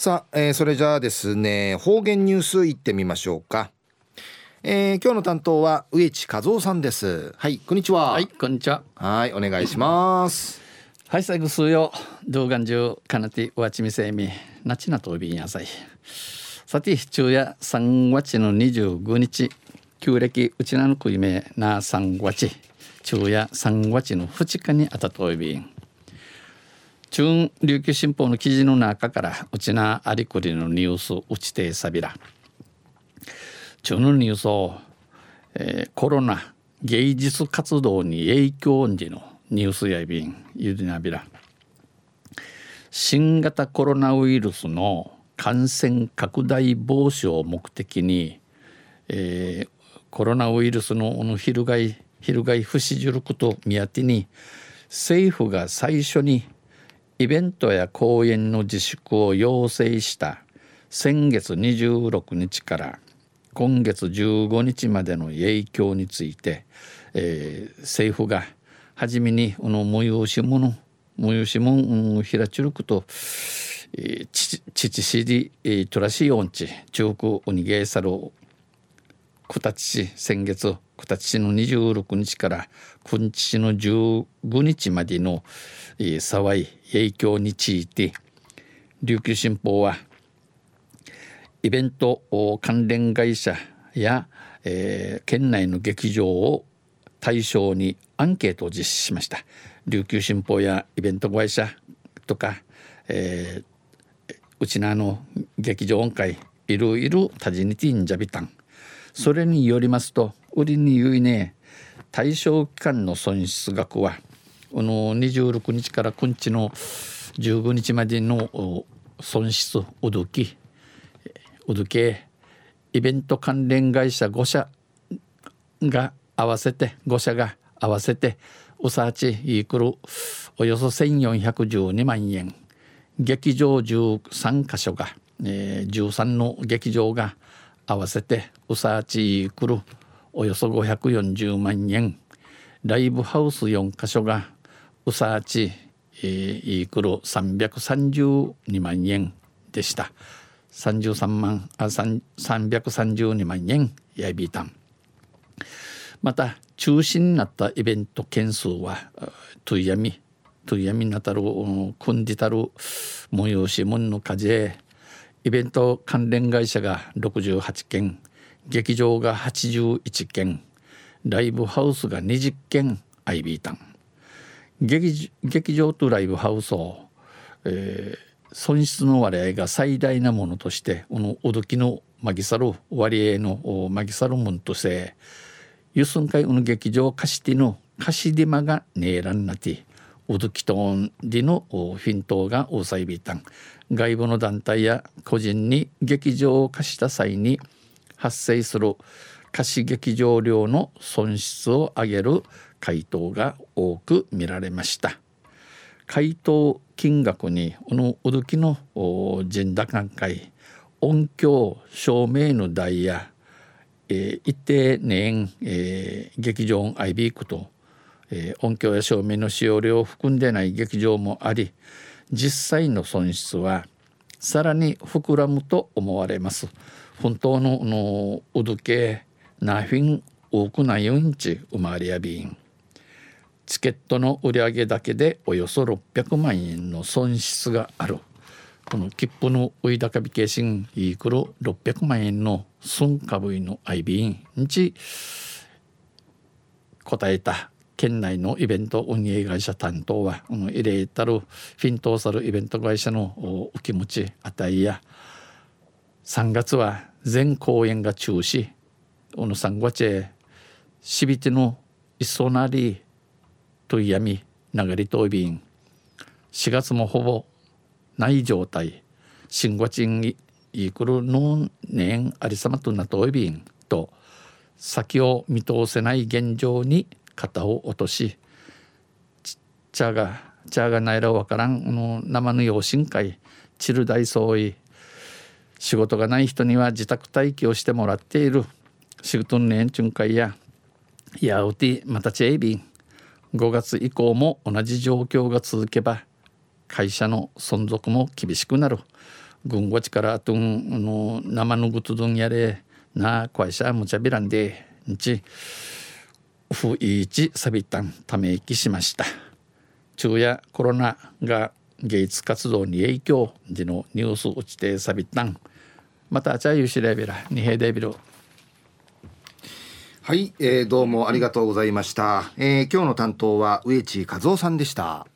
さあ、えー、それじゃあですね方言ニュースいってみましょうか、えー、今日の担当は植地和夫さんです。はいこんにちは。はいこんにちは。はいお願いします。はい最後数よ動画中かなてわちみせみなちなとびんやさい。さて昼夜3月の25日旧暦うちなのくいめな3月昼夜3月の2日にあたとびん中琉球新報の記事の中からうちなありくりのニュースうちてさびら中のニュースを、えー、コロナ芸術活動に影響時のニュースやびんゆりなびら。新型コロナウイルスの感染拡大防止を目的に、えー、コロナウイルスのの翻翻不死じること見当てに政府が最初にイベントや公演の自粛を要請した先月26日から今月15日までの影響について、えー、政府が初めにこの催し物催し物開ちること父しりトラシオンチ中国ウニゲーサル九立市先月九立市の26日から九日市の15日までの騒い影響について琉球新報はイベント関連会社や、えー、県内の劇場を対象にアンケートを実施しました。琉球新報やイベント会社とか、えー、うちなの劇場音階いろいろタジニティンジャビタンそれによりますと売りに言いね対象期間の損失額はこの26日から今日の15日までの損失おどきおどけイベント関連会社5社が合わせて5社が合わせてうさちイークルおよそ1412万円劇場13箇所が、えー、13の劇場が合わせてうさち来るおよそ540万円ライブハウス4カ所がうさちイークル332万円でした。33万あ332万円やびたん。また中止になったイベント件数はトイヤミトイヤミなたる組んでたる催し物の数イベント関連会社が68件劇場が81件ライブハウスが20件 IB タン。劇劇場とライブハウスを、えー、損失の割合が最大なものとしてこのおどきのマギサル割合のマギサルもんとしてユスンカイの劇場貸しての貸しデマがネーランなてウドキトンディのフィントが大サイビータン外部の団体や個人に劇場を貸した際に発生する貸し劇場料の損失を上げる回答が多く見られました。回答金額にこのうどきの神田寛会音響照明の代や、えー、一定年、えー、劇場 IB 区とえー、音響や照明の使用量を含んでない劇場もあり実際の損失はさらに膨らむと思われます。本当ののうどけなフィン多くないうんち生まれやびん。チケットの売り上げだけでおよそ600万円の損失がある。この切符の売高ビケーシンイークル600万円の損株のアイビンに答えた。県内のイベント運営会社担当は、うん、入れたるフィントーサルイベント会社のお気持ちあたいや3月は全公演が中止。この3月へしびてのいそなりといやみ流れといびん。4月もほぼない状態。新月にいくるの年ありさまとなといびん。と先を見通せない現状に肩を落とし茶が茶がないらわからんの生の養親会チル大総意仕事がない人には自宅待機をしてもらっている仕事の年中会やヤウティまたチェイビン5月以降も同じ状況が続けば会社の存続も厳しくなる。軍ごちからあとの生のぐとどんやれな会社むちゃびらんでんち不意ちサビタンため息しました。昼夜コロナが芸術活動に影響でのニュース落ちてサビタンまたあちゃゆしれびらにへデビル。はい、えー、どうもありがとうございました、えー、今日の担当は植地和夫さんでした。